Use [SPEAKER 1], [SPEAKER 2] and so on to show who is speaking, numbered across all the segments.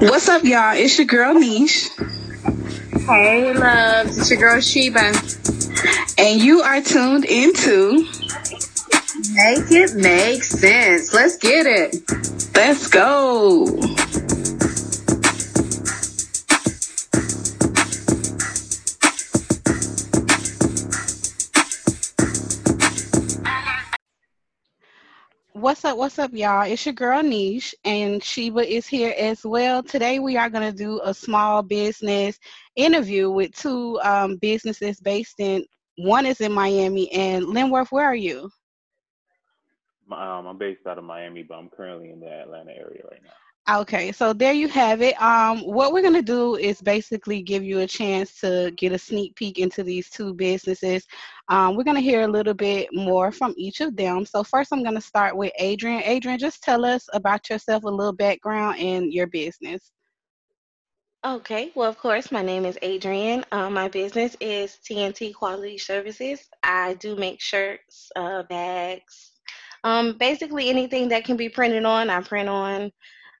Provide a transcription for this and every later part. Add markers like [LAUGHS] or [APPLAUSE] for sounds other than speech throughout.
[SPEAKER 1] What's up, y'all? It's your girl Niche.
[SPEAKER 2] Hey, loves. It's your girl Sheba.
[SPEAKER 1] And you are tuned into
[SPEAKER 2] Make It Make Sense. Let's get it.
[SPEAKER 1] Let's go. What's up? What's up, y'all? It's your girl Niche, and Sheba is here as well. Today, we are going to do a small business interview with two um, businesses based in. One is in Miami, and Linworth, where are you?
[SPEAKER 3] Um, I'm based out of Miami, but I'm currently in the Atlanta area right now.
[SPEAKER 1] Okay, so there you have it. Um, what we're gonna do is basically give you a chance to get a sneak peek into these two businesses. Um, we're gonna hear a little bit more from each of them. So first, I'm gonna start with Adrian. Adrian, just tell us about yourself, a little background, and your business.
[SPEAKER 4] Okay, well, of course, my name is Adrian. Um, my business is TNT Quality Services. I do make shirts, uh, bags, um, basically anything that can be printed on, I print on.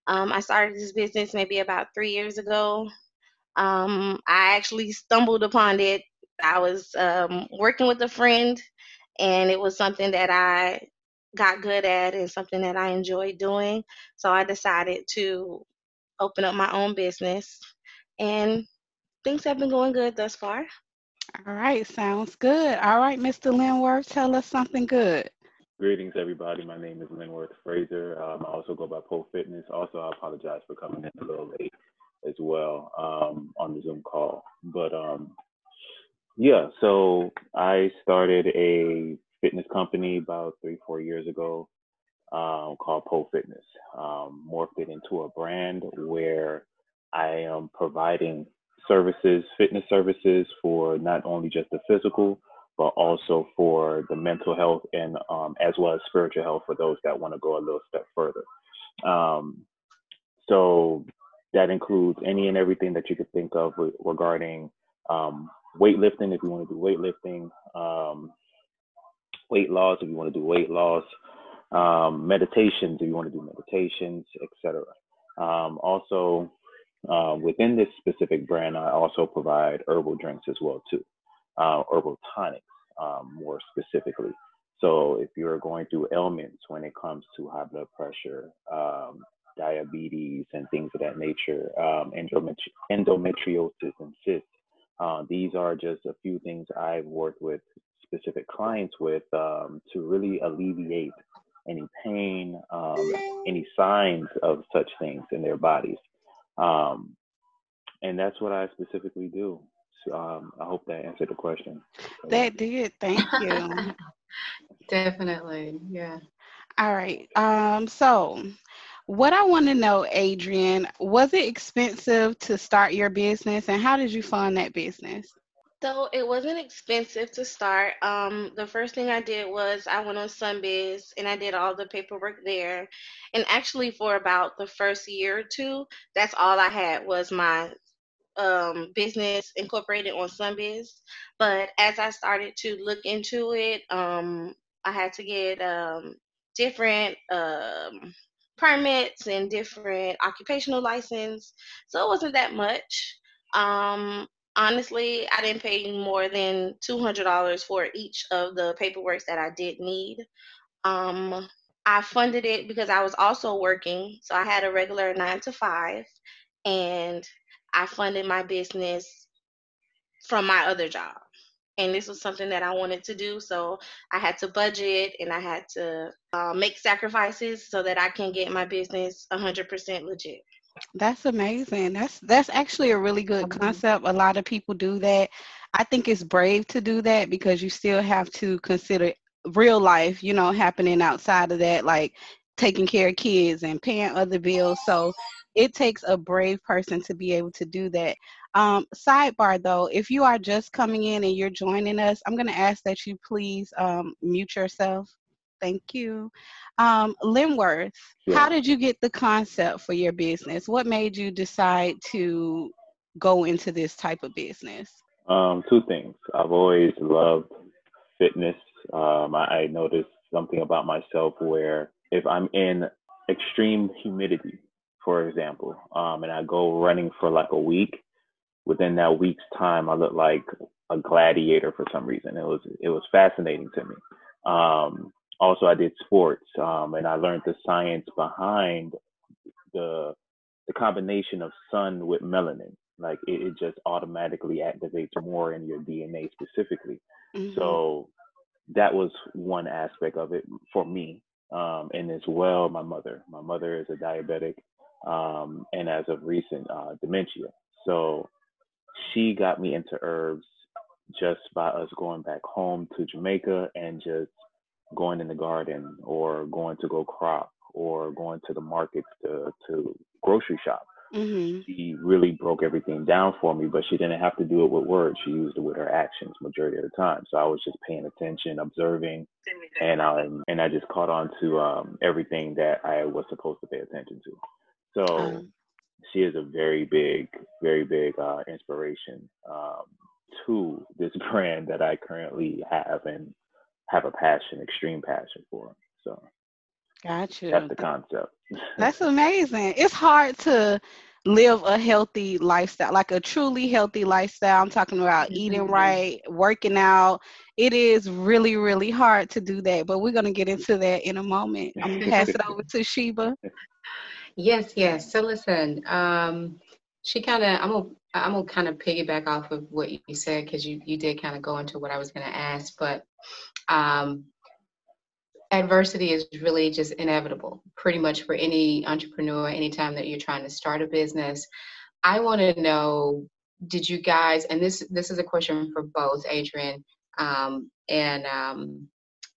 [SPEAKER 4] Um, I started this business maybe about three years ago. Um, I actually stumbled upon it. I was um, working with a friend, and it was something that I got good at and something that I enjoyed doing. So I decided to open up my own business, and things have been going good thus far.
[SPEAKER 1] All right, sounds good. All right, Mr. Linworth, tell us something good.
[SPEAKER 3] Greetings, everybody. My name is Linworth Fraser. Um, I also go by Pole Fitness. Also, I apologize for coming in a little late as well um, on the Zoom call. But um, yeah, so I started a fitness company about three, four years ago um, called Pole Fitness. Um, morphed it into a brand where I am providing services, fitness services for not only just the physical, but also for the mental health and um, as well as spiritual health for those that want to go a little step further. Um, so that includes any and everything that you could think of re- regarding um, weightlifting, if you want to do weightlifting, um, weight loss, if you want to do weight loss, um, meditations, if you want to do meditations, etc. Um, also, uh, within this specific brand, I also provide herbal drinks as well too uh, herbal tonics um, more specifically. So if you're going through ailments when it comes to high blood pressure, um, diabetes, and things of that nature, um, endometri- endometriosis and cysts, uh, these are just a few things I've worked with specific clients with um, to really alleviate any pain, um, any signs of such things in their bodies. Um, and that's what I specifically do. Um, I hope that answered the question.
[SPEAKER 1] That did. Thank you. [LAUGHS]
[SPEAKER 2] Definitely. Yeah.
[SPEAKER 1] All right. Um, so what I want to know, Adrian, was it expensive to start your business and how did you fund that business?
[SPEAKER 4] So it wasn't expensive to start. Um, the first thing I did was I went on Sunbiz and I did all the paperwork there. And actually, for about the first year or two, that's all I had was my um, business incorporated on Sunbiz. But as I started to look into it, um, I had to get um, different um, permits and different occupational license. So it wasn't that much. Um, honestly, I didn't pay more than $200 for each of the paperwork that I did need. Um, I funded it because I was also working. So I had a regular nine to five and I funded my business from my other job. And this was something that I wanted to do. So I had to budget and I had to uh, make sacrifices so that I can get my business 100% legit.
[SPEAKER 1] That's amazing. That's that's actually a really good concept. A lot of people do that. I think it's brave to do that because you still have to consider real life, you know, happening outside of that, like taking care of kids and paying other bills. So it takes a brave person to be able to do that. Um, sidebar though, if you are just coming in and you're joining us, I'm going to ask that you please um, mute yourself. Thank you. Um, Linworth, yeah. how did you get the concept for your business? What made you decide to go into this type of business?
[SPEAKER 3] Um, two things. I've always loved fitness. Um, I, I noticed something about myself where if I'm in extreme humidity, for example, um, and I go running for like a week, within that week's time, I look like a gladiator for some reason. It was it was fascinating to me. Um, also, I did sports, um, and I learned the science behind the the combination of sun with melanin. Like it, it just automatically activates more in your DNA specifically. Mm-hmm. So that was one aspect of it for me. Um, and as well, my mother. My mother is a diabetic, um, and as of recent, uh, dementia. So she got me into herbs just by us going back home to Jamaica and just going in the garden or going to go crop or going to the markets to to grocery shop. Mm-hmm. She really broke everything down for me, but she didn't have to do it with words. She used it with her actions majority of the time. So I was just paying attention, observing, and I and I just caught on to um, everything that I was supposed to pay attention to. So um, she is a very big, very big uh, inspiration um, to this [LAUGHS] brand that I currently have and have a passion, extreme passion for. So
[SPEAKER 1] Gotcha.
[SPEAKER 3] That's the concept. [LAUGHS]
[SPEAKER 1] That's amazing. It's hard to live a healthy lifestyle, like a truly healthy lifestyle. I'm talking about mm-hmm. eating right, working out. It is really, really hard to do that, but we're going to get into that in a moment. I'm going to pass it over to Sheba. [LAUGHS]
[SPEAKER 5] Yes, yes. So listen, um, she kind of, I'm gonna, I'm gonna kind of piggyback off of what you said because you, you did kind of go into what I was to ask, but um, adversity is really just inevitable pretty much for any entrepreneur anytime that you're trying to start a business. I want to know did you guys and this this is a question for both adrian um, and um,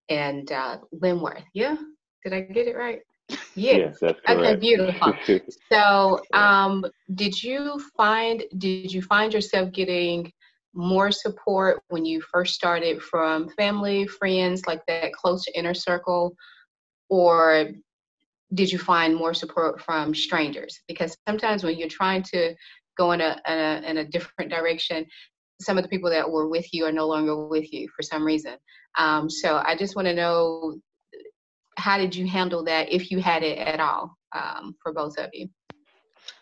[SPEAKER 5] and uh, linworth. Yeah? Did i get it right
[SPEAKER 3] yes, that's correct.
[SPEAKER 5] okay beautiful [LAUGHS] so um, did you find did you find yourself getting more support when you first started from family, friends, like that close inner circle? Or did you find more support from strangers? Because sometimes when you're trying to go in a, in a, in a different direction, some of the people that were with you are no longer with you for some reason. Um, so I just want to know how did you handle that if you had it at all um, for both of you?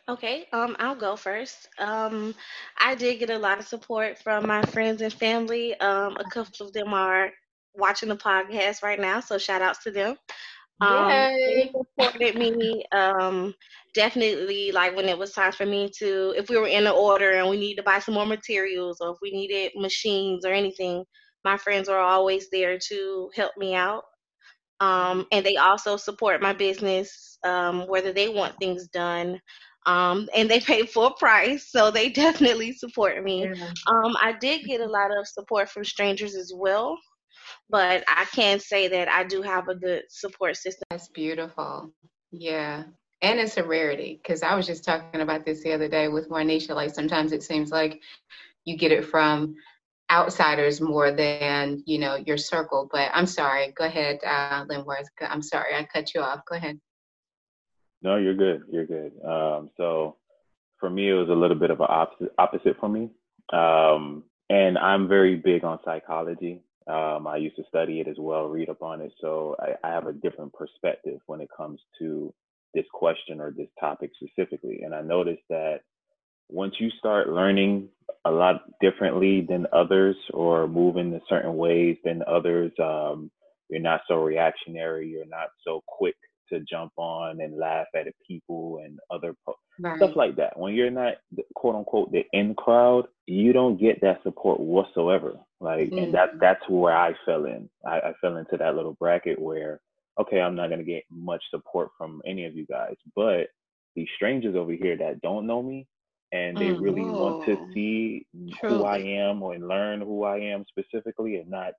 [SPEAKER 4] Okay, um, I'll go first. Um, I did get a lot of support from my friends and family. Um, a couple of them are watching the podcast right now, so shout outs to them. Um, Yay. they [LAUGHS] supported me. Um, definitely, like when it was time for me to, if we were in an order and we needed to buy some more materials, or if we needed machines or anything, my friends were always there to help me out. Um, and they also support my business, um, whether they want things done um, and they pay full price, so they [LAUGHS] definitely support me. Yeah. Um, I did get a lot of support from strangers as well, but I can say that I do have a good support system.
[SPEAKER 5] That's beautiful. Yeah. And it's a rarity because I was just talking about this the other day with Juanisha. Like sometimes it seems like you get it from outsiders more than you know your circle. But I'm sorry. Go ahead, uh, Linworth. I'm sorry I cut you off. Go ahead.
[SPEAKER 3] No, you're good. You're good. Um, so for me, it was a little bit of an opposite, opposite for me. Um, and I'm very big on psychology. Um, I used to study it as well, read up on it. So I, I have a different perspective when it comes to this question or this topic specifically. And I noticed that once you start learning a lot differently than others or moving in certain ways than others, um, you're not so reactionary, you're not so quick to jump on and laugh at people and other po- right. stuff like that. When you're not quote unquote the in crowd, you don't get that support whatsoever. Like, mm-hmm. and that that's where I fell in. I, I fell into that little bracket where okay, I'm not gonna get much support from any of you guys, but these strangers over here that don't know me and they mm-hmm. really want to see Truly. who I am or learn who I am specifically and not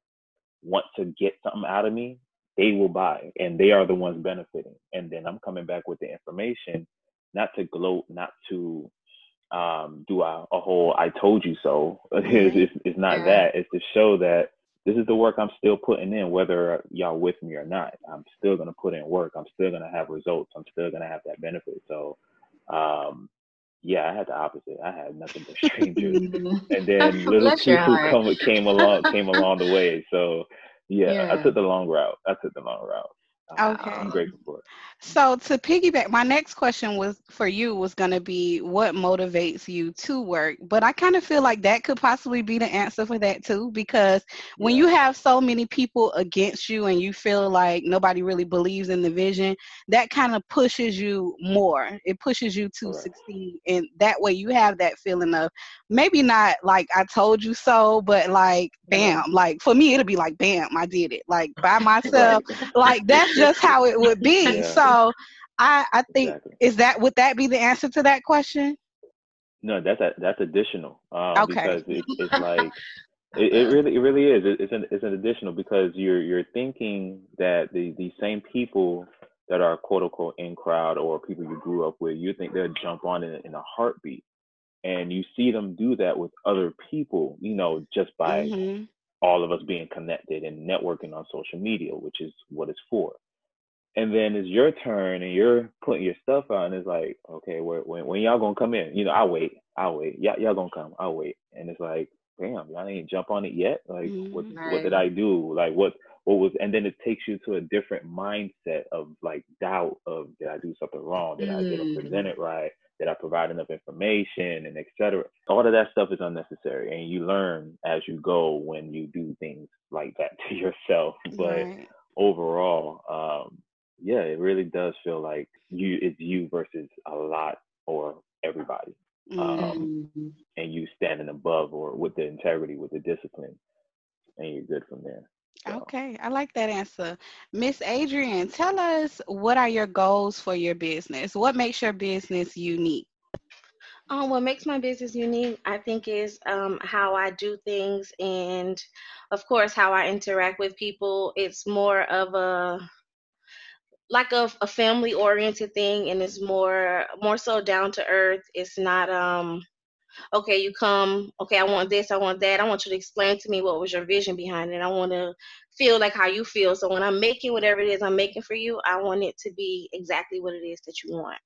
[SPEAKER 3] want to get something out of me, they will buy and they are the ones benefiting. And then I'm coming back with the information, not to gloat, not to um, do a, a, whole I told you so. [LAUGHS] it's, it's, it's, not yeah. that. It's to show that this is the work I'm still putting in, whether y'all with me or not. I'm still going to put in work. I'm still going to have results. I'm still going to have that benefit. So, um, yeah, I had the opposite. I had nothing but [LAUGHS] strangers, and then little people come, came along, came along the way. So yeah, yeah, I took the long route. I took the long route.
[SPEAKER 1] Okay.
[SPEAKER 3] I'm grateful for it.
[SPEAKER 1] So to piggyback, my next question was for you was going to be what motivates you to work, but I kind of feel like that could possibly be the answer for that too, because when yeah. you have so many people against you and you feel like nobody really believes in the vision, that kind of pushes you more. It pushes you to right. succeed, and that way you have that feeling of maybe not like I told you so, but like bam, like for me it'll be like bam, I did it, like by [LAUGHS] myself, like that's just how it would be. Yeah. So I I think exactly. is that would that be the answer to that question?
[SPEAKER 3] No, that's a, that's additional. Um, okay. Because it, it's like it, it, really it really is. It, it's an it's an additional because you're you're thinking that the the same people that are quote unquote in crowd or people you grew up with, you think they'll jump on in, in a heartbeat, and you see them do that with other people. You know, just by mm-hmm. all of us being connected and networking on social media, which is what it's for and then it's your turn and you're putting your stuff out and it's like okay when, when y'all gonna come in? You know i'll wait i'll wait. Y'all, y'all gonna come i'll wait. And it's like damn y'all ain't jump on it yet? Like mm-hmm. what right. what did i do? Like what what was and then it takes you to a different mindset of like doubt of did i do something wrong? Did mm. i did I present it right? Did i provide enough information and etc all of that stuff is unnecessary and you learn as you go when you do things like that [LAUGHS] to yourself. But right. overall um yeah, it really does feel like you it's you versus a lot or everybody. Um, mm-hmm. and you standing above or with the integrity, with the discipline, and you're good from there.
[SPEAKER 1] So. Okay, I like that answer. Miss Adrian, tell us what are your goals for your business? What makes your business unique?
[SPEAKER 4] Um, what makes my business unique, I think, is um, how I do things, and of course, how I interact with people. It's more of a like a, a family oriented thing and it's more more so down to earth. It's not um okay you come okay i want this i want that. I want you to explain to me what was your vision behind it. I want to feel like how you feel. So when i'm making whatever it is i'm making for you i want it to be exactly what it is that you want.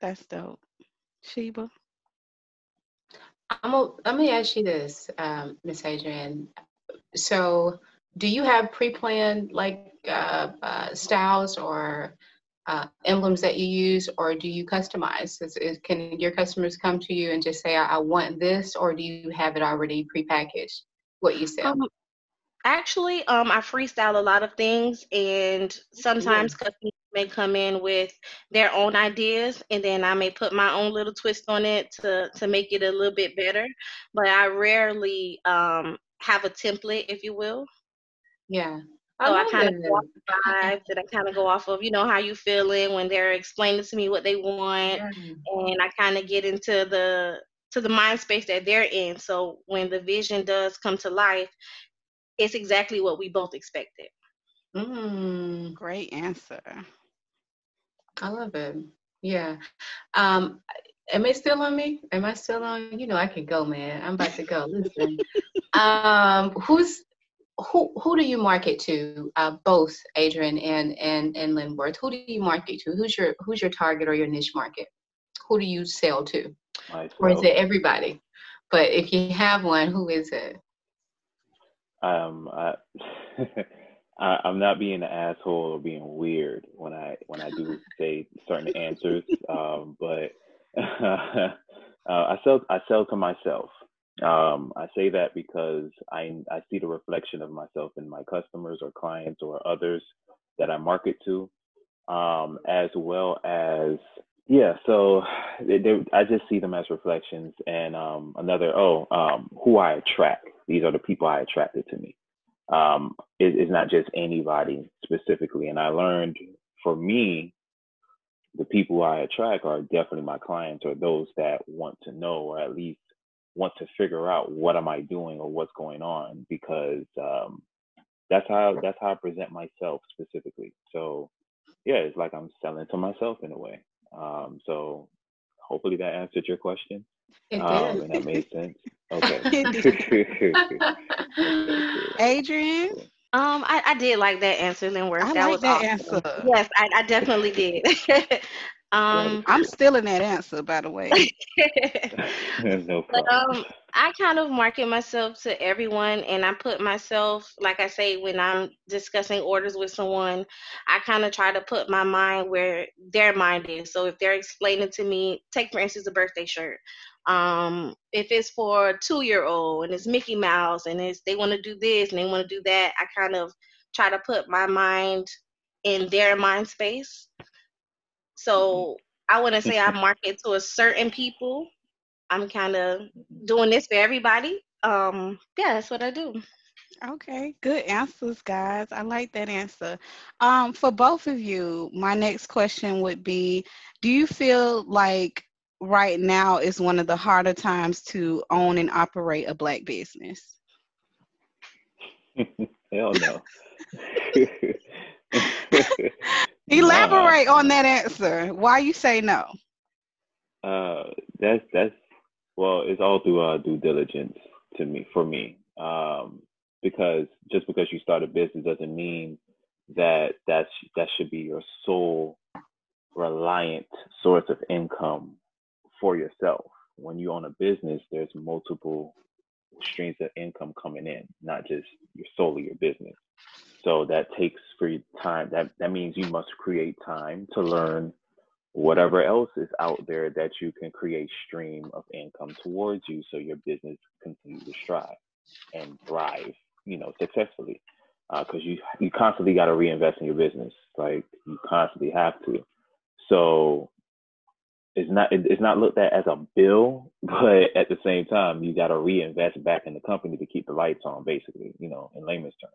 [SPEAKER 1] That's dope. Sheba?
[SPEAKER 5] I'm a, let me ask you this um, miss adrian so do you have pre-planned like uh, uh, styles or uh, emblems that you use, or do you customize? Is, is, can your customers come to you and just say, I, I, want this, or do you have it already prepackaged, what you sell? Um,
[SPEAKER 4] actually, um, I freestyle a lot of things, and sometimes customers may come in with their own ideas, and then I may put my own little twist on it to, to make it a little bit better. But I rarely um, have a template, if you will.
[SPEAKER 5] Yeah.
[SPEAKER 4] So I, I kind of go off the vibes that I kind of go off of, you know, how you feeling when they're explaining to me what they want, and I kind of get into the to the mind space that they're in. So when the vision does come to life, it's exactly what we both expected.
[SPEAKER 1] Mm, great answer.
[SPEAKER 5] I love it. Yeah. Um, am I still on me? Am I still on? You know, I can go, man. I'm about to go. Listen. [LAUGHS] um, who's who who do you market to? Uh, both Adrian and and and Linworth. Who do you market to? Who's your who's your target or your niche market? Who do you sell to? Myself. Or is it everybody? But if you have one, who is it?
[SPEAKER 3] Um, I, [LAUGHS] I, am not being an asshole or being weird when I when I do say certain answers. [LAUGHS] Um, but [LAUGHS] uh, I sell I sell to myself. Um, I say that because I, I see the reflection of myself in my customers or clients or others that I market to, um, as well as, yeah, so they, they, I just see them as reflections. And um, another, oh, um, who I attract. These are the people I attracted to me. Um, it, it's not just anybody specifically. And I learned for me, the people I attract are definitely my clients or those that want to know or at least want to figure out what am I doing or what's going on because um, that's how that's how I present myself specifically. So yeah, it's like I'm selling to myself in a way. Um, so hopefully that answered your question.
[SPEAKER 5] It um,
[SPEAKER 3] and that made sense. [LAUGHS] Okay. [LAUGHS]
[SPEAKER 1] Adrian.
[SPEAKER 4] Um, I, I did like that answer, Linworth.
[SPEAKER 1] I
[SPEAKER 4] that
[SPEAKER 1] like
[SPEAKER 4] was that
[SPEAKER 1] awesome.
[SPEAKER 4] answer. Yes, I, I definitely did. [LAUGHS] Um,
[SPEAKER 1] I'm still in that answer, by the way. [LAUGHS]
[SPEAKER 3] no.
[SPEAKER 4] But um, I kind of market myself to everyone, and I put myself, like I say, when I'm discussing orders with someone, I kind of try to put my mind where their mind is. So if they're explaining to me, take for instance a birthday shirt. Um, if it's for a two-year-old and it's Mickey Mouse and it's they want to do this and they want to do that, I kind of try to put my mind in their mind space. So I wouldn't say I market to a certain people. I'm kind of doing this for everybody. Um, yeah, that's what I do.
[SPEAKER 1] Okay, good answers, guys. I like that answer. Um, for both of you, my next question would be Do you feel like right now is one of the harder times to own and operate a black business? [LAUGHS]
[SPEAKER 3] Hell no. [LAUGHS] [LAUGHS]
[SPEAKER 1] Elaborate on that answer. Why you say no?
[SPEAKER 3] Uh, that's that's well, it's all through uh, due diligence to me for me. Um, because just because you start a business doesn't mean that that's that should be your sole reliant source of income for yourself. When you own a business, there's multiple streams of income coming in, not just your solely your business. So that takes free time. That that means you must create time to learn whatever else is out there that you can create stream of income towards you so your business continues to strive and thrive, you know, successfully. Because uh, you you constantly got to reinvest in your business, like you constantly have to. So it's not it's not looked at as a bill, [LAUGHS] but at the same time, you got to reinvest back in the company to keep the lights on, basically, you know, in layman's terms.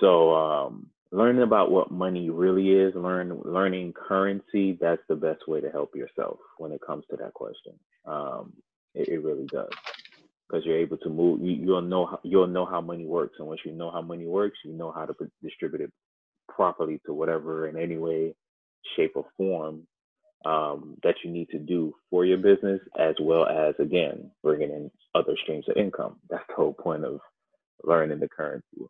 [SPEAKER 3] So um, learning about what money really is, learn learning currency, that's the best way to help yourself when it comes to that question. Um, it, it, really does. Because you're able to move, you, you'll know how, you'll know how money works, and once you know how money works, you know how to distribute it properly to whatever in any way, shape, or form um, that you need to do for your business, as well as again bringing in other streams of income. That's the whole point of learning the currency.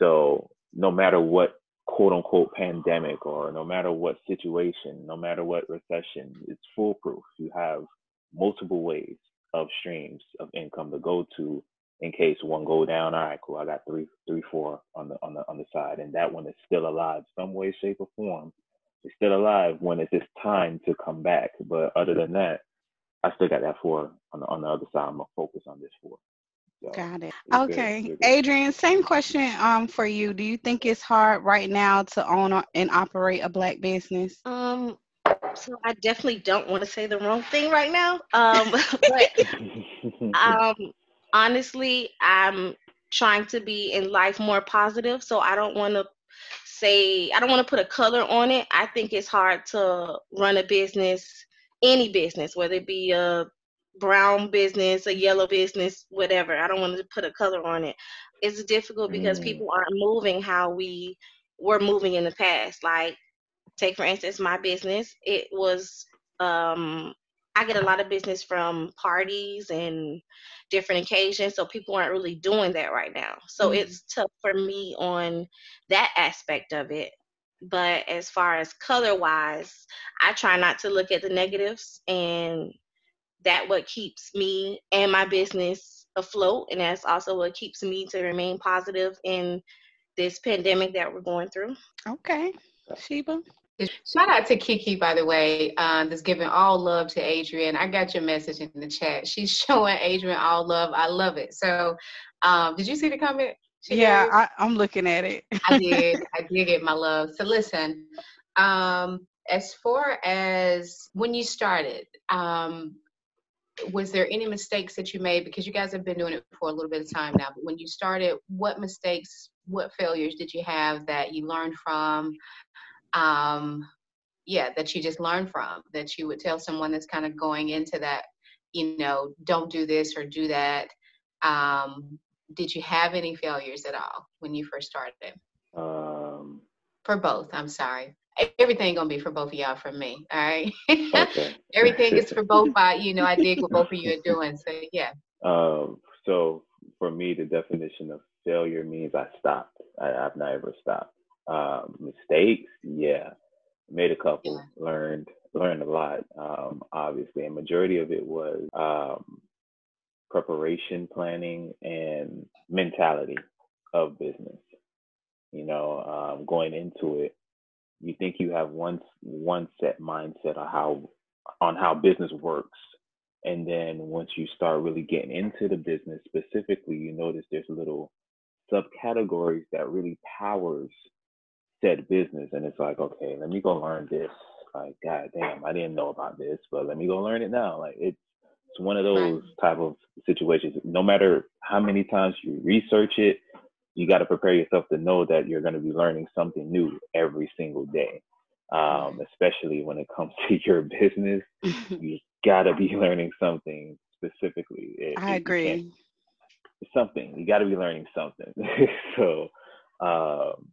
[SPEAKER 3] So no matter what quote unquote pandemic or no matter what situation, no matter what recession, it's foolproof. You have multiple ways of streams of income to go to in case one go down. All right, cool. I got three, three, four on the on the on the side, and that one is still alive, some way, shape, or form. It's still alive when it's just time to come back. But other than that, I still got that four on the on the other side. I'm gonna focus on this four.
[SPEAKER 1] So Got it. Okay. Good, Adrian, same question um for you. Do you think it's hard right now to own and operate a black business?
[SPEAKER 4] Um so I definitely don't want to say the wrong thing right now. Um [LAUGHS] but um honestly, I'm trying to be in life more positive, so I don't want to say I don't want to put a color on it. I think it's hard to run a business, any business, whether it be a brown business, a yellow business, whatever. I don't want to put a color on it. It's difficult because mm. people aren't moving how we were moving in the past. Like, take for instance, my business. It was um, I get a lot of business from parties and different occasions, so people aren't really doing that right now. So mm. it's tough for me on that aspect of it. But as far as color wise, I try not to look at the negatives and that what keeps me and my business afloat and that's also what keeps me to remain positive in this pandemic that we're going through
[SPEAKER 1] okay sheba
[SPEAKER 5] Shout out to Kiki, by the way, uh, that's giving all love to Adrian. I got your message in the chat. She's [LAUGHS] showing Adrian all love. I love it. So, um, did you see the comment?
[SPEAKER 1] yeah, I, am looking at it.
[SPEAKER 5] I did. I did get my love. So, listen, um, as far as when you started, um, was there any mistakes that you made? Because you guys have been doing it for a little bit of time now but when you started what mistakes what failures did you have that you learned from um yeah that you just learned from that you would tell someone that's kind of going into that you know don't do this or do that. Um did you have any failures at all when you first started?
[SPEAKER 3] Um
[SPEAKER 5] for both i'm sorry everything gonna be for both of y'all from me. All right. Okay. [LAUGHS] everything is for both. [LAUGHS] I, you know, I dig what both of you are doing. So yeah.
[SPEAKER 3] Um. So for me, the definition of failure means I stopped. I, have never stopped. Um, mistakes, yeah, made a couple, yeah. learned. learned a lot, um, obviously, and majority of it was um, preparation, planning, and mentality of business. You know, um, going into it, you think you have one one set mindset on how on how business works, and then once you start really getting into the business specifically, you notice there's little subcategories that really powers said business, and it's like, okay, let me go learn this. Like, god damn, I didn't know about this, but let me go learn it now. Like, it's it's one of those type of situations. No matter how many times you research it, you got to prepare yourself to know that you're going to be learning something new every single day. Um, especially when it comes [LAUGHS] to your business, [LAUGHS] you got to be learning something specifically.
[SPEAKER 1] It, I agree.
[SPEAKER 3] Something you got to be learning something. [LAUGHS] so, um,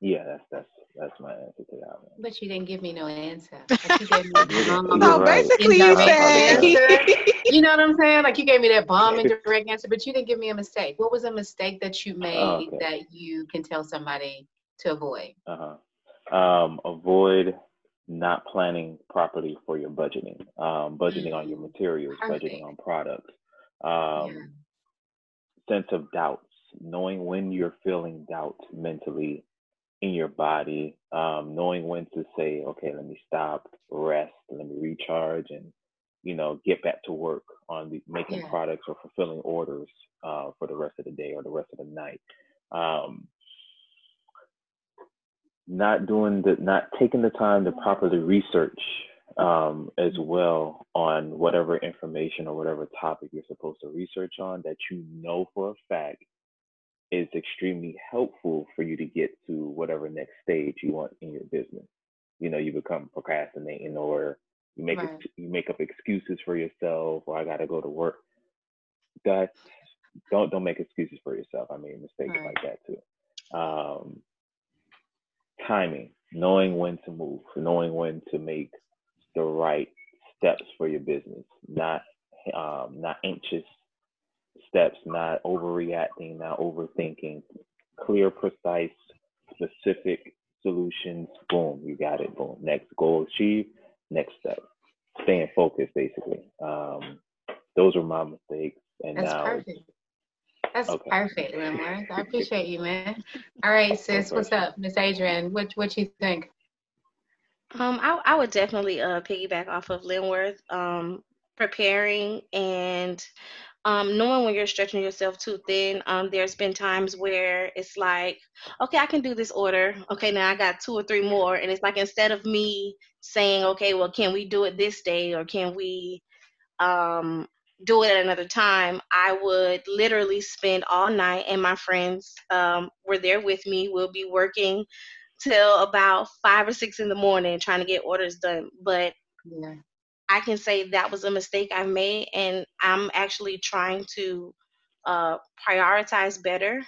[SPEAKER 3] yeah, that's that's that's my answer to that one.
[SPEAKER 5] But you didn't give me no answer. [LAUGHS] Like you gave
[SPEAKER 1] me um, [LAUGHS] no, basically you said.
[SPEAKER 5] you know what I'm saying? Like you gave me that bomb and direct [LAUGHS] answer, but you didn't give me a mistake. What was a mistake that you made oh, okay. that you can tell somebody to avoid?
[SPEAKER 3] Uh huh. Um, avoid not planning properly for your budgeting. Um, budgeting mm-hmm. on your mm-hmm. materials, Perfect. budgeting on products. Um, yeah. Sense of doubts, knowing when you're feeling doubt mentally in your body, um, knowing when to say, okay, let me stop, rest, let me recharge, and you know, get back to work on the, making yeah. products or fulfilling orders uh, for the rest of the day or the rest of the night. Um, not doing the, not taking the time to properly research um, as well on whatever information or whatever topic you're supposed to research on that you know for a fact is extremely helpful for you to get to whatever next stage you want in your business. You know, you become procrastinating or you make right. you make up excuses for yourself or I got to go to work. That don't don't make excuses for yourself. I made mistakes right. like that too. Um, timing, knowing when to move, knowing when to make the right steps for your business, not um, not anxious steps, not overreacting, not overthinking, clear, precise, specific solutions. Boom, you got it. Boom. Next goal achieved. Next step. Staying focused, basically. Um, those were my mistakes, and
[SPEAKER 5] That's
[SPEAKER 3] now.
[SPEAKER 5] Perfect. That's okay. perfect, Linworth. I [LAUGHS] appreciate you, man. All right, sis, what's up, Miss Adrian? What what you think?
[SPEAKER 4] Um, I, I would definitely uh piggyback off of Linworth. Um, preparing and um, knowing when you're stretching yourself too thin, um, there's been times where it's like, okay, I can do this order. Okay, now I got two or three more. And it's like instead of me saying, okay, well, can we do it this day or can we um, do it at another time? I would literally spend all night, and my friends um, were there with me. We'll be working till about five or six in the morning trying to get orders done. But yeah. I can say that was a mistake I made, and I'm actually trying to uh, prioritize better,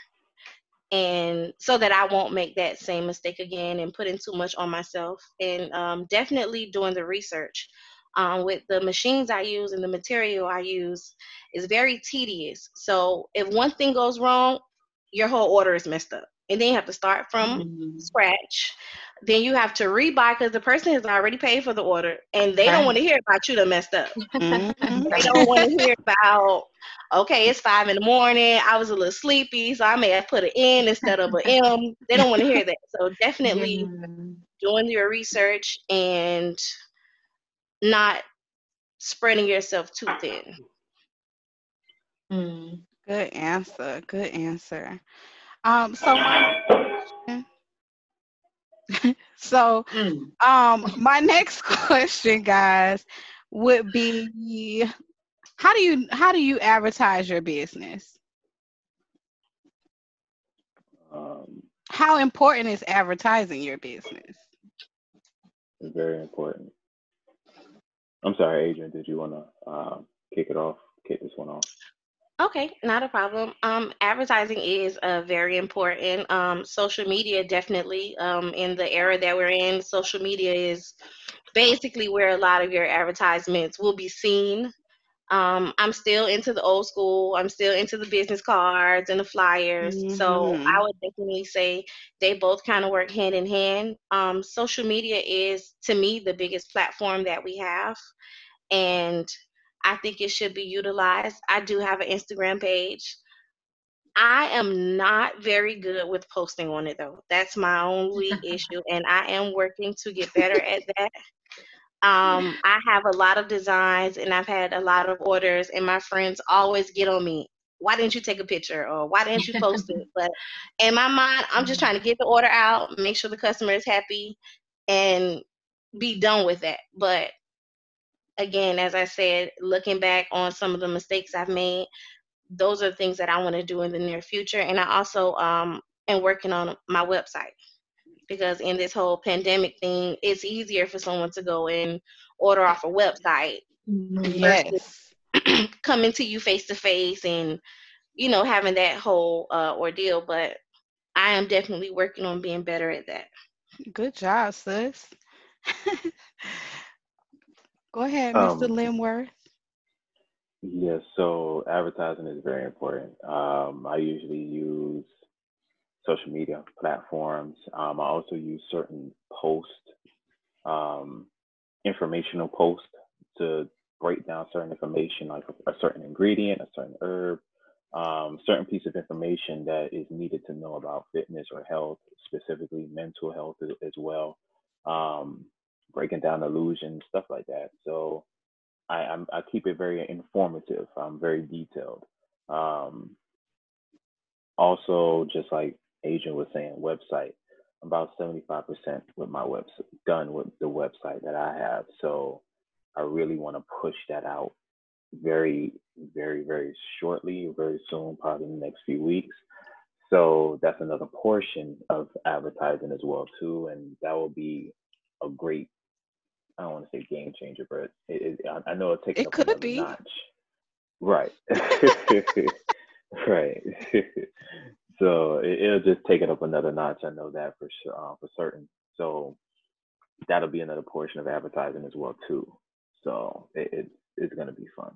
[SPEAKER 4] and so that I won't make that same mistake again and putting too much on myself. And um, definitely doing the research. Um, with the machines I use and the material I use is very tedious. So if one thing goes wrong, your whole order is messed up and then you have to start from mm-hmm. scratch. Then you have to rebuy because the person has already paid for the order, and they right. don't want to hear about you that messed up. Mm-hmm. they don't want to hear about, okay, it's five in the morning. I was a little sleepy, so I may have put an N instead of an [LAUGHS] M. They don't want to hear that. So definitely yeah. doing your research and not spreading yourself too thin.
[SPEAKER 1] Mm. Good answer. Good answer. Um, so my [LAUGHS] so mm. um my next [LAUGHS] question, guys, would be how do you how do you advertise your business? Um, how important is advertising your business?
[SPEAKER 3] Very important. I'm sorry, Adrian. Did you want to um, kick it off? Kick this one off.
[SPEAKER 4] Okay, not a problem. Um, advertising is uh, very important. Um, social media definitely. Um, in the era that we're in, social media is basically where a lot of your advertisements will be seen. Um, I'm still into the old school. I'm still into the business cards and the flyers. Mm-hmm. So I would definitely say they both kind of work hand in hand. Um, social media is, to me, the biggest platform that we have. And I think it should be utilized. I do have an Instagram page. I am not very good with posting on it though. That's my only [LAUGHS] issue, and I am working to get better at that. Um, I have a lot of designs and I've had a lot of orders, and my friends always get on me. Why didn't you take a picture or why didn't you post it? [LAUGHS] But in my mind, I'm just trying to get the order out, make sure the customer is happy, and be done with that. But again, as I said, looking back on some of the mistakes I've made, those are things that I want to do in the near future. And I also um, am working on my website because in this whole pandemic thing, it's easier for someone to go and order off a website
[SPEAKER 1] yes. [CLEARS THROAT]
[SPEAKER 4] coming to you face to face and you know having that whole uh, ordeal. But I am definitely working on being better at that.
[SPEAKER 1] Good job, sis. [LAUGHS] Go ahead, Mr. Um, Linworth.
[SPEAKER 3] Yes, so advertising is very important. Um, I usually use social media platforms. Um, I also use certain post, um, informational posts to break down certain information, like a, a certain ingredient, a certain herb, um, certain piece of information that is needed to know about fitness or health, specifically mental health as, as well. Um, breaking down illusions, stuff like that. So I, I'm, i keep it very informative. I'm very detailed. Um, also, just like Adrian was saying, website. About 75% with my website done with the website that I have. So I really want to push that out very, very, very shortly, very soon, probably in the next few weeks. So that's another portion of advertising as well too, and that will be a great. I don't want to say game changer, but it, it, I know it takes
[SPEAKER 1] it could be notch.
[SPEAKER 3] Right. [LAUGHS] right. [LAUGHS] So it, will just take it up another notch. I know that for sure, uh, for certain. So that'll be another portion of advertising as well too. So it, it it's gonna be fun.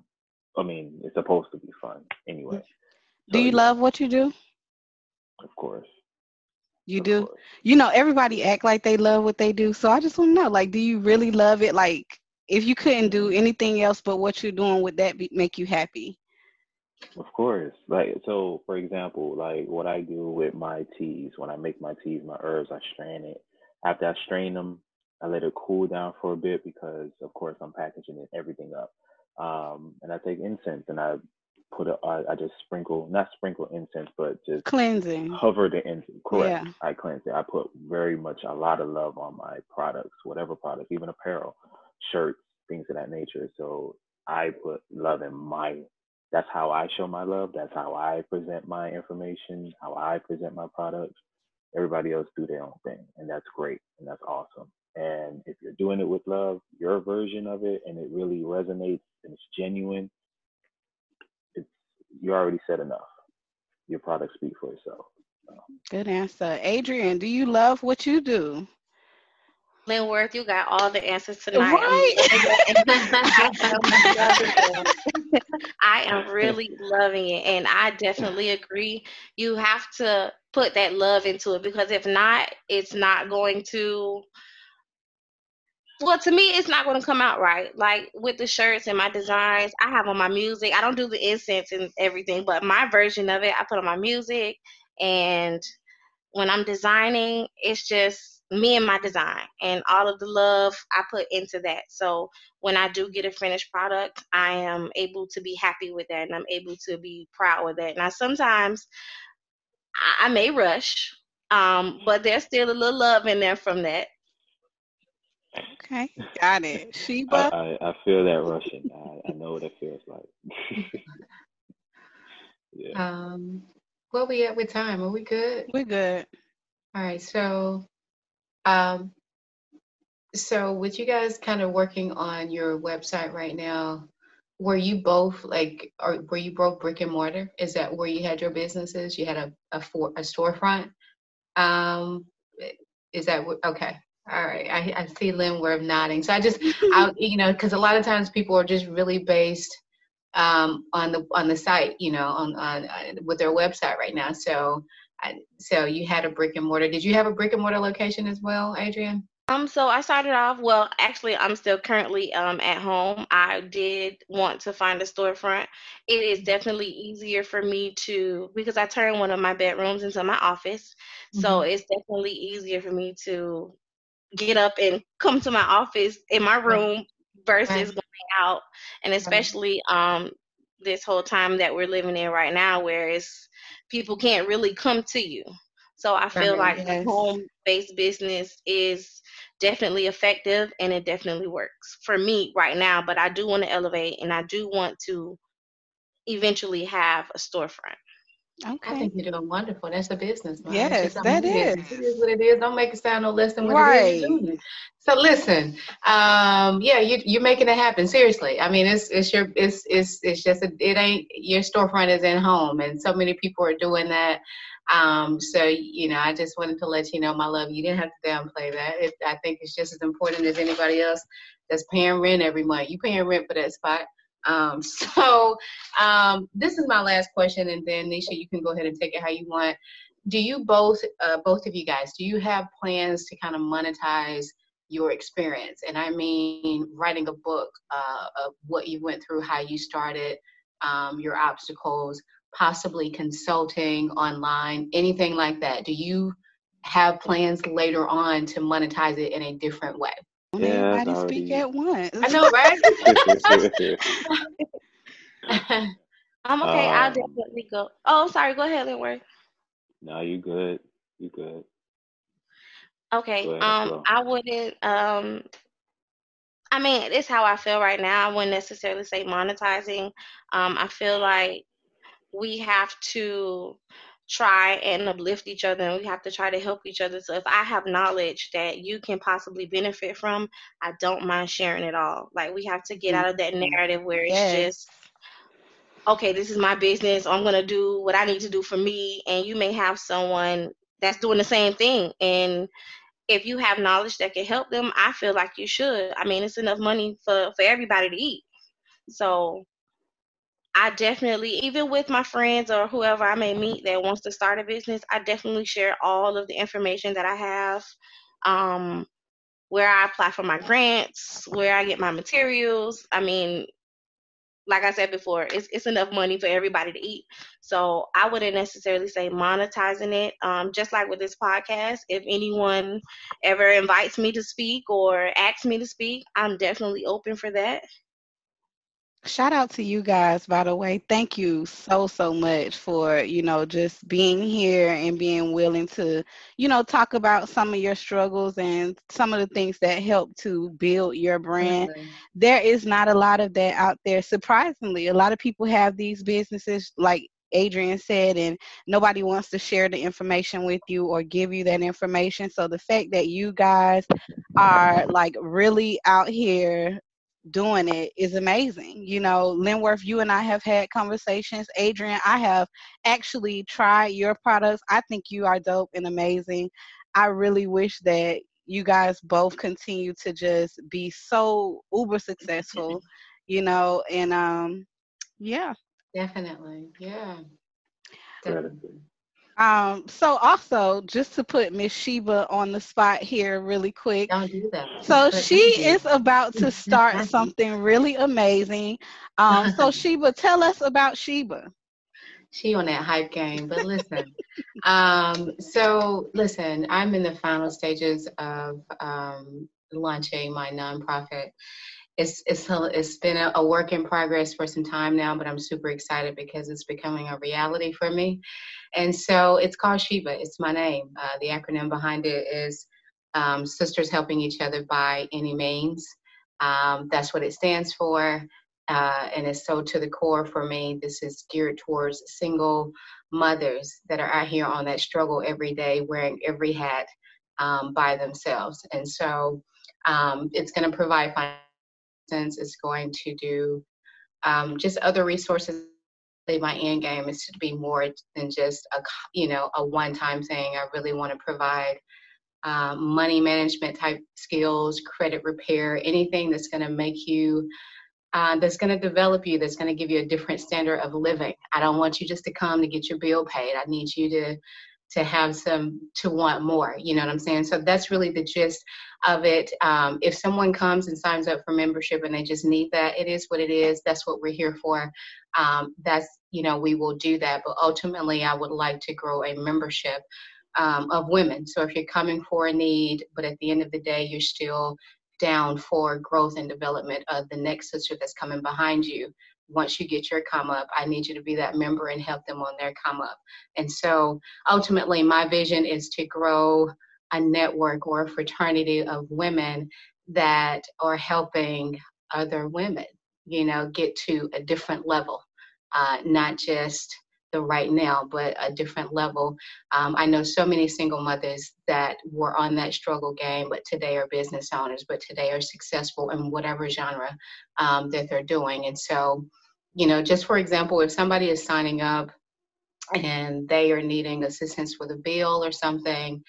[SPEAKER 3] I mean, it's supposed to be fun anyway.
[SPEAKER 1] Do so, you yeah. love what you do?
[SPEAKER 3] Of course.
[SPEAKER 1] You do. You know, everybody act like they love what they do. So I just want to know, like, do you really love it? Like, if you couldn't do anything else but what you're doing, would that be, make you happy?
[SPEAKER 3] Of course. Like so for example, like what I do with my teas, when I make my teas, my herbs, I strain it. After I strain them, I let it cool down for a bit because of course I'm packaging it, everything up. Um, and I take incense and I put it I, I just sprinkle not sprinkle incense but just
[SPEAKER 1] cleansing
[SPEAKER 3] hover the incense correct yeah. i cleanse it i put very much a lot of love on my products whatever products even apparel shirts things of that nature so i put love in my that's how I show my love. That's how I present my information, how I present my products. Everybody else do their own thing, and that's great and that's awesome. And if you're doing it with love, your version of it, and it really resonates and it's genuine, you already said enough. Your product speaks for itself. So.
[SPEAKER 1] Good answer, Adrian. Do you love what you do?
[SPEAKER 4] Linworth, you got all the answers tonight.
[SPEAKER 1] Right. [LAUGHS]
[SPEAKER 4] I am [LAUGHS] really loving it. And I definitely agree. You have to put that love into it because if not, it's not going to well to me it's not going to come out right like with the shirts and my designs i have on my music i don't do the incense and everything but my version of it i put on my music and when i'm designing it's just me and my design and all of the love I put into that. So when I do get a finished product, I am able to be happy with that and I'm able to be proud with that. Now sometimes I, may rush, um, but there's still a little love in there from that.
[SPEAKER 1] Okay, got it. Sheba,
[SPEAKER 3] I, I, I feel that rushing. I, I know what it feels like. [LAUGHS]
[SPEAKER 5] yeah. Um, where we at with time? Are we good?
[SPEAKER 1] We're good.
[SPEAKER 5] All right, so um, so with you guys kind of working on your website right now, were you both like, or were you both brick and mortar? Is that where you had your businesses? You had a a, for, a storefront. Um, is that okay? All right, I, I see Linworth nodding. So I just, I, [LAUGHS] you know, because a lot of times people are just really based um, on the on the site, you know, on, on uh, with their website right now. So, I, so you had a brick and mortar. Did you have a brick and mortar location as well, Adrian?
[SPEAKER 4] Um, so I started off. Well, actually, I'm still currently um at home. I did want to find a storefront. It is definitely easier for me to because I turned one of my bedrooms into my office. Mm-hmm. So it's definitely easier for me to get up and come to my office in my room versus right. going out. And especially um this whole time that we're living in right now, where it's people can't really come to you. So I feel right. like yes. home based business is definitely effective and it definitely works for me right now. But I do want to elevate and I do want to eventually have a storefront.
[SPEAKER 5] Okay. I think you're doing wonderful. That's a business.
[SPEAKER 1] Yes, that is.
[SPEAKER 5] It is what it is. Don't make it sound no less than what right. it is. So listen, um, yeah, you, you're making it happen. Seriously, I mean, it's it's your it's it's it's just a, it ain't your storefront is in home, and so many people are doing that. Um, so you know, I just wanted to let you know, my love, you didn't have to downplay that. It, I think it's just as important as anybody else that's paying rent every month. You paying rent for that spot. Um, [LAUGHS] so um, this is my last question, and then Nisha, you can go ahead and take it how you want. Do you both, uh, both of you guys, do you have plans to kind of monetize your experience? And I mean, writing a book uh, of what you went through, how you started, um, your obstacles, possibly consulting online, anything like that. Do you have plans later on to monetize it in a different way?
[SPEAKER 1] Yeah, everybody already... speak at once.
[SPEAKER 5] I know, right? [LAUGHS] [LAUGHS]
[SPEAKER 4] I'm okay. Um, I'll definitely go. Oh, sorry. Go ahead, Linworth.
[SPEAKER 3] No, you good. You good.
[SPEAKER 4] Okay. Go um, I wouldn't. Um, I mean, it's how I feel right now. I wouldn't necessarily say monetizing. Um, I feel like we have to try and uplift each other and we have to try to help each other. So if I have knowledge that you can possibly benefit from, I don't mind sharing it all. Like we have to get out of that mm-hmm. narrative where it's yes. just okay, this is my business. I'm going to do what I need to do for me and you may have someone that's doing the same thing and if you have knowledge that can help them, I feel like you should. I mean, it's enough money for for everybody to eat. So I definitely, even with my friends or whoever I may meet that wants to start a business, I definitely share all of the information that I have, um, where I apply for my grants, where I get my materials. I mean, like I said before, it's it's enough money for everybody to eat. So I wouldn't necessarily say monetizing it. Um, just like with this podcast, if anyone ever invites me to speak or asks me to speak, I'm definitely open for that.
[SPEAKER 1] Shout out to you guys, by the way. Thank you so, so much for, you know, just being here and being willing to, you know, talk about some of your struggles and some of the things that help to build your brand. Mm-hmm. There is not a lot of that out there. Surprisingly, a lot of people have these businesses like Adrian said, and nobody wants to share the information with you or give you that information. So the fact that you guys are like really out here doing it is amazing. You know, Linworth, you and I have had conversations. Adrian, I have actually tried your products. I think you are dope and amazing. I really wish that you guys both continue to just be so uber successful, [LAUGHS] you know, and um yeah.
[SPEAKER 5] Definitely. Yeah.
[SPEAKER 3] Definitely.
[SPEAKER 1] Um, so also just to put Miss Sheba on the spot here really quick.
[SPEAKER 5] Don't do that.
[SPEAKER 1] So she is about to [LAUGHS] start something really amazing. Um, so [LAUGHS] Sheba, tell us about Sheba.
[SPEAKER 5] She on that hype game, but listen. [LAUGHS] um, so listen, I'm in the final stages of um, launching my nonprofit it's it's it's been a, a, work in progress for some time now, but I'm super excited because it's becoming a reality for me. And so it's called Sheba. It's my name. Uh, the acronym behind it is um, Sisters Helping Each Other by Any Means. Um, that's what it stands for. Uh, and it's so to the core for me. This is geared towards single mothers that are out here on that struggle every day, wearing every hat um, by themselves. And so um, it's going to provide instance, is going to do um, just other resources. My end game is to be more than just a you know a one-time thing. I really want to provide um, money management type skills, credit repair, anything that's going to make you uh, that's going to develop you, that's going to give you a different standard of living. I don't want you just to come to get your bill paid. I need you to to have some to want more. You know what I'm saying? So that's really the gist of it. Um, if someone comes and signs up for membership and they just need that, it is what it is. That's what we're here for. Um, that's you know we will do that. But ultimately, I would like to grow a membership um, of women. So if you're coming for a need, but at the end of the day, you're still down for growth and development of the next sister that's coming behind you. Once you get your come up, I need you to be that member and help them on their come up. And so ultimately, my vision is to grow a network or a fraternity of women that are helping other women, you know, get to a different level, uh, not just the right now, but a different level. Um, I know so many single mothers that were on that struggle game, but today are business owners, but today are successful in whatever genre um, that they're doing. And so, you know, just for example, if somebody is signing up and they are needing assistance with a bill or something,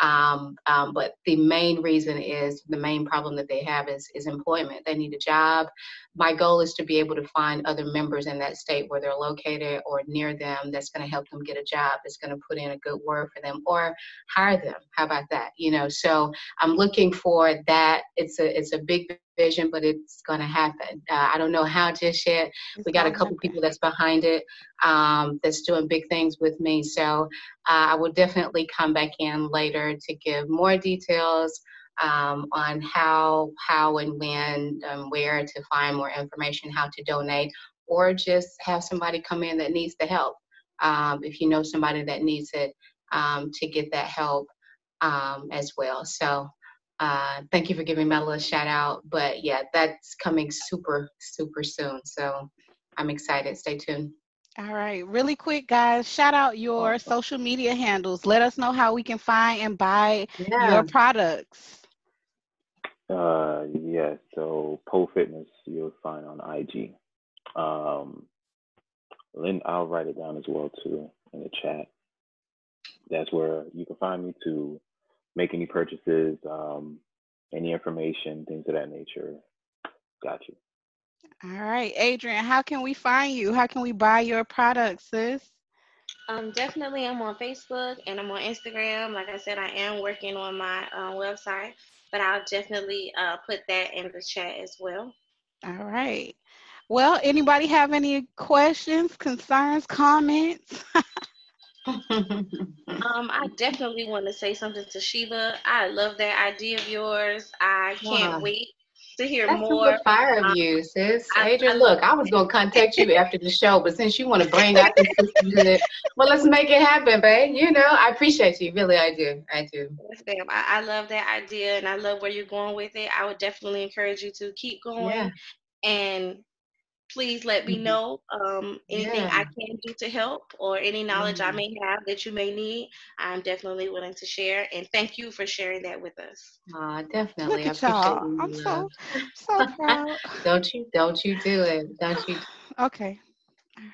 [SPEAKER 5] um, um, but the main reason is the main problem that they have is, is employment. They need a job. My goal is to be able to find other members in that state where they're located or near them that's going to help them get a job, that's going to put in a good word for them or hire them. How about that? You know, so I'm looking for that. It's a it's a big vision, but it's going to happen. Uh, I don't know how just yet. We got a couple people that's behind it um, that's doing big things with me. So uh, I will definitely come back in later to give more details. Um, on how, how and when, um, where to find more information, how to donate, or just have somebody come in that needs the help. Um, if you know somebody that needs it, um, to get that help um, as well. So uh, thank you for giving Mel a shout out. But yeah, that's coming super, super soon. So I'm excited. Stay tuned.
[SPEAKER 1] All right, really quick, guys. Shout out your social media handles. Let us know how we can find and buy yeah. your products.
[SPEAKER 3] Uh, yeah. So Pole Fitness, you'll find on IG. Um, Lynn, I'll write it down as well too in the chat. That's where you can find me to make any purchases, um, any information, things of that nature. Got you.
[SPEAKER 1] All right, Adrian, how can we find you? How can we buy your products, sis?
[SPEAKER 4] Um, definitely, I'm on Facebook and I'm on Instagram. Like I said, I am working on my uh, website, but I'll definitely uh, put that in the chat as well.
[SPEAKER 1] All right. Well, anybody have any questions, concerns, comments? [LAUGHS] [LAUGHS]
[SPEAKER 4] um, I definitely want to say something to Sheba. I love that idea of yours. I can't wow. wait to hear
[SPEAKER 5] That's
[SPEAKER 4] more.
[SPEAKER 5] fire of um, you, sis. I, Adrian, I, look, I was gonna contact you after the show, but since you want to bring out this, well, let's make it happen, babe. You know, I appreciate you. Really, I do. I do.
[SPEAKER 4] Yes, ma'am. I, I love that idea, and I love where you're going with it. I would definitely encourage you to keep going. Yeah. And please let me mm-hmm. know um, anything yeah. I can do to help or any knowledge mm-hmm. I may have that you may need. I'm definitely willing to share. And thank you for sharing that with us.
[SPEAKER 5] Uh, [LAUGHS] definitely.
[SPEAKER 1] Look at y'all. I'm so, so proud. [LAUGHS]
[SPEAKER 5] don't you, don't you do it. Don't you. [SIGHS]
[SPEAKER 1] Okay. All right.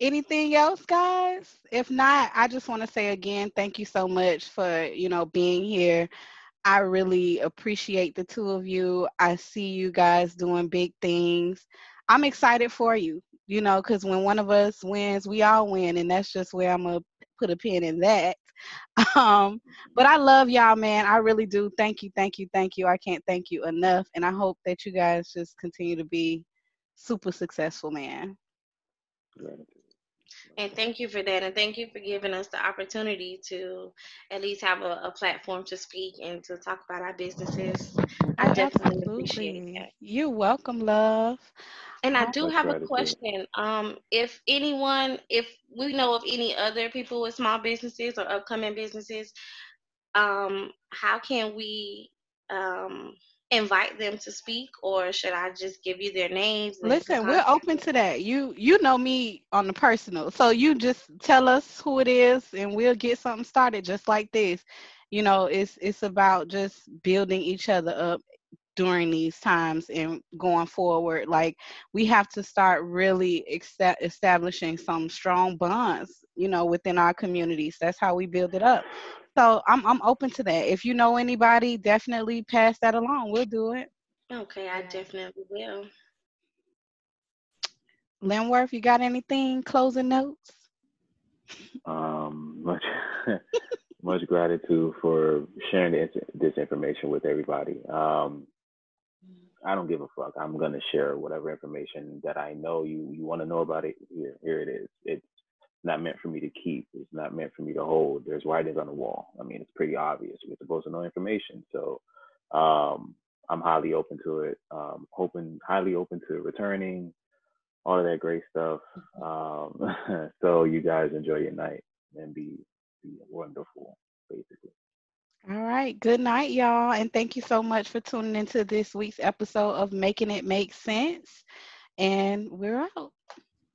[SPEAKER 1] Anything else, guys? If not, I just want to say again, thank you so much for, you know, being here. I really appreciate the two of you. I see you guys doing big things. I'm excited for you, you know, because when one of us wins, we all win. And that's just where I'm going to put a pin in that. [LAUGHS] Um, but I love y'all, man. I really do. Thank you, thank you, thank you. I can't thank you enough. And I hope that you guys just continue to be super successful, man.
[SPEAKER 4] And thank you for that. And thank you for giving us the opportunity to at least have a, a platform to speak and to talk about our businesses. I definitely Absolutely. appreciate that.
[SPEAKER 1] You're welcome, love.
[SPEAKER 4] And I do have a question. Um, if anyone, if we know of any other people with small businesses or upcoming businesses, um, how can we um, invite them to speak or should I just give you their names?
[SPEAKER 1] Listen, we're open to that. You you know me on the personal. So you just tell us who it is and we'll get something started just like this. You know, it's it's about just building each other up during these times and going forward like we have to start really ex- establishing some strong bonds you know within our communities that's how we build it up so I'm I'm open to that. If you know anybody, definitely pass that along. We'll do it.
[SPEAKER 4] Okay, I definitely will.
[SPEAKER 1] Linworth, you got anything closing notes?
[SPEAKER 3] Um, much [LAUGHS] much gratitude for sharing this, this information with everybody. Um, I don't give a fuck. I'm gonna share whatever information that I know you you want to know about it. Here, here it is. It's not meant for me to keep. It's not meant for me to hold. There's writings on the wall. I mean, it's pretty obvious. We're supposed to know information, so um, I'm highly open to it. Um, open, highly open to returning, all of that great stuff. Um, [LAUGHS] so you guys enjoy your night and be be wonderful, basically.
[SPEAKER 1] All right. Good night, y'all. And thank you so much for tuning into this week's episode of Making It Make Sense. And we're out.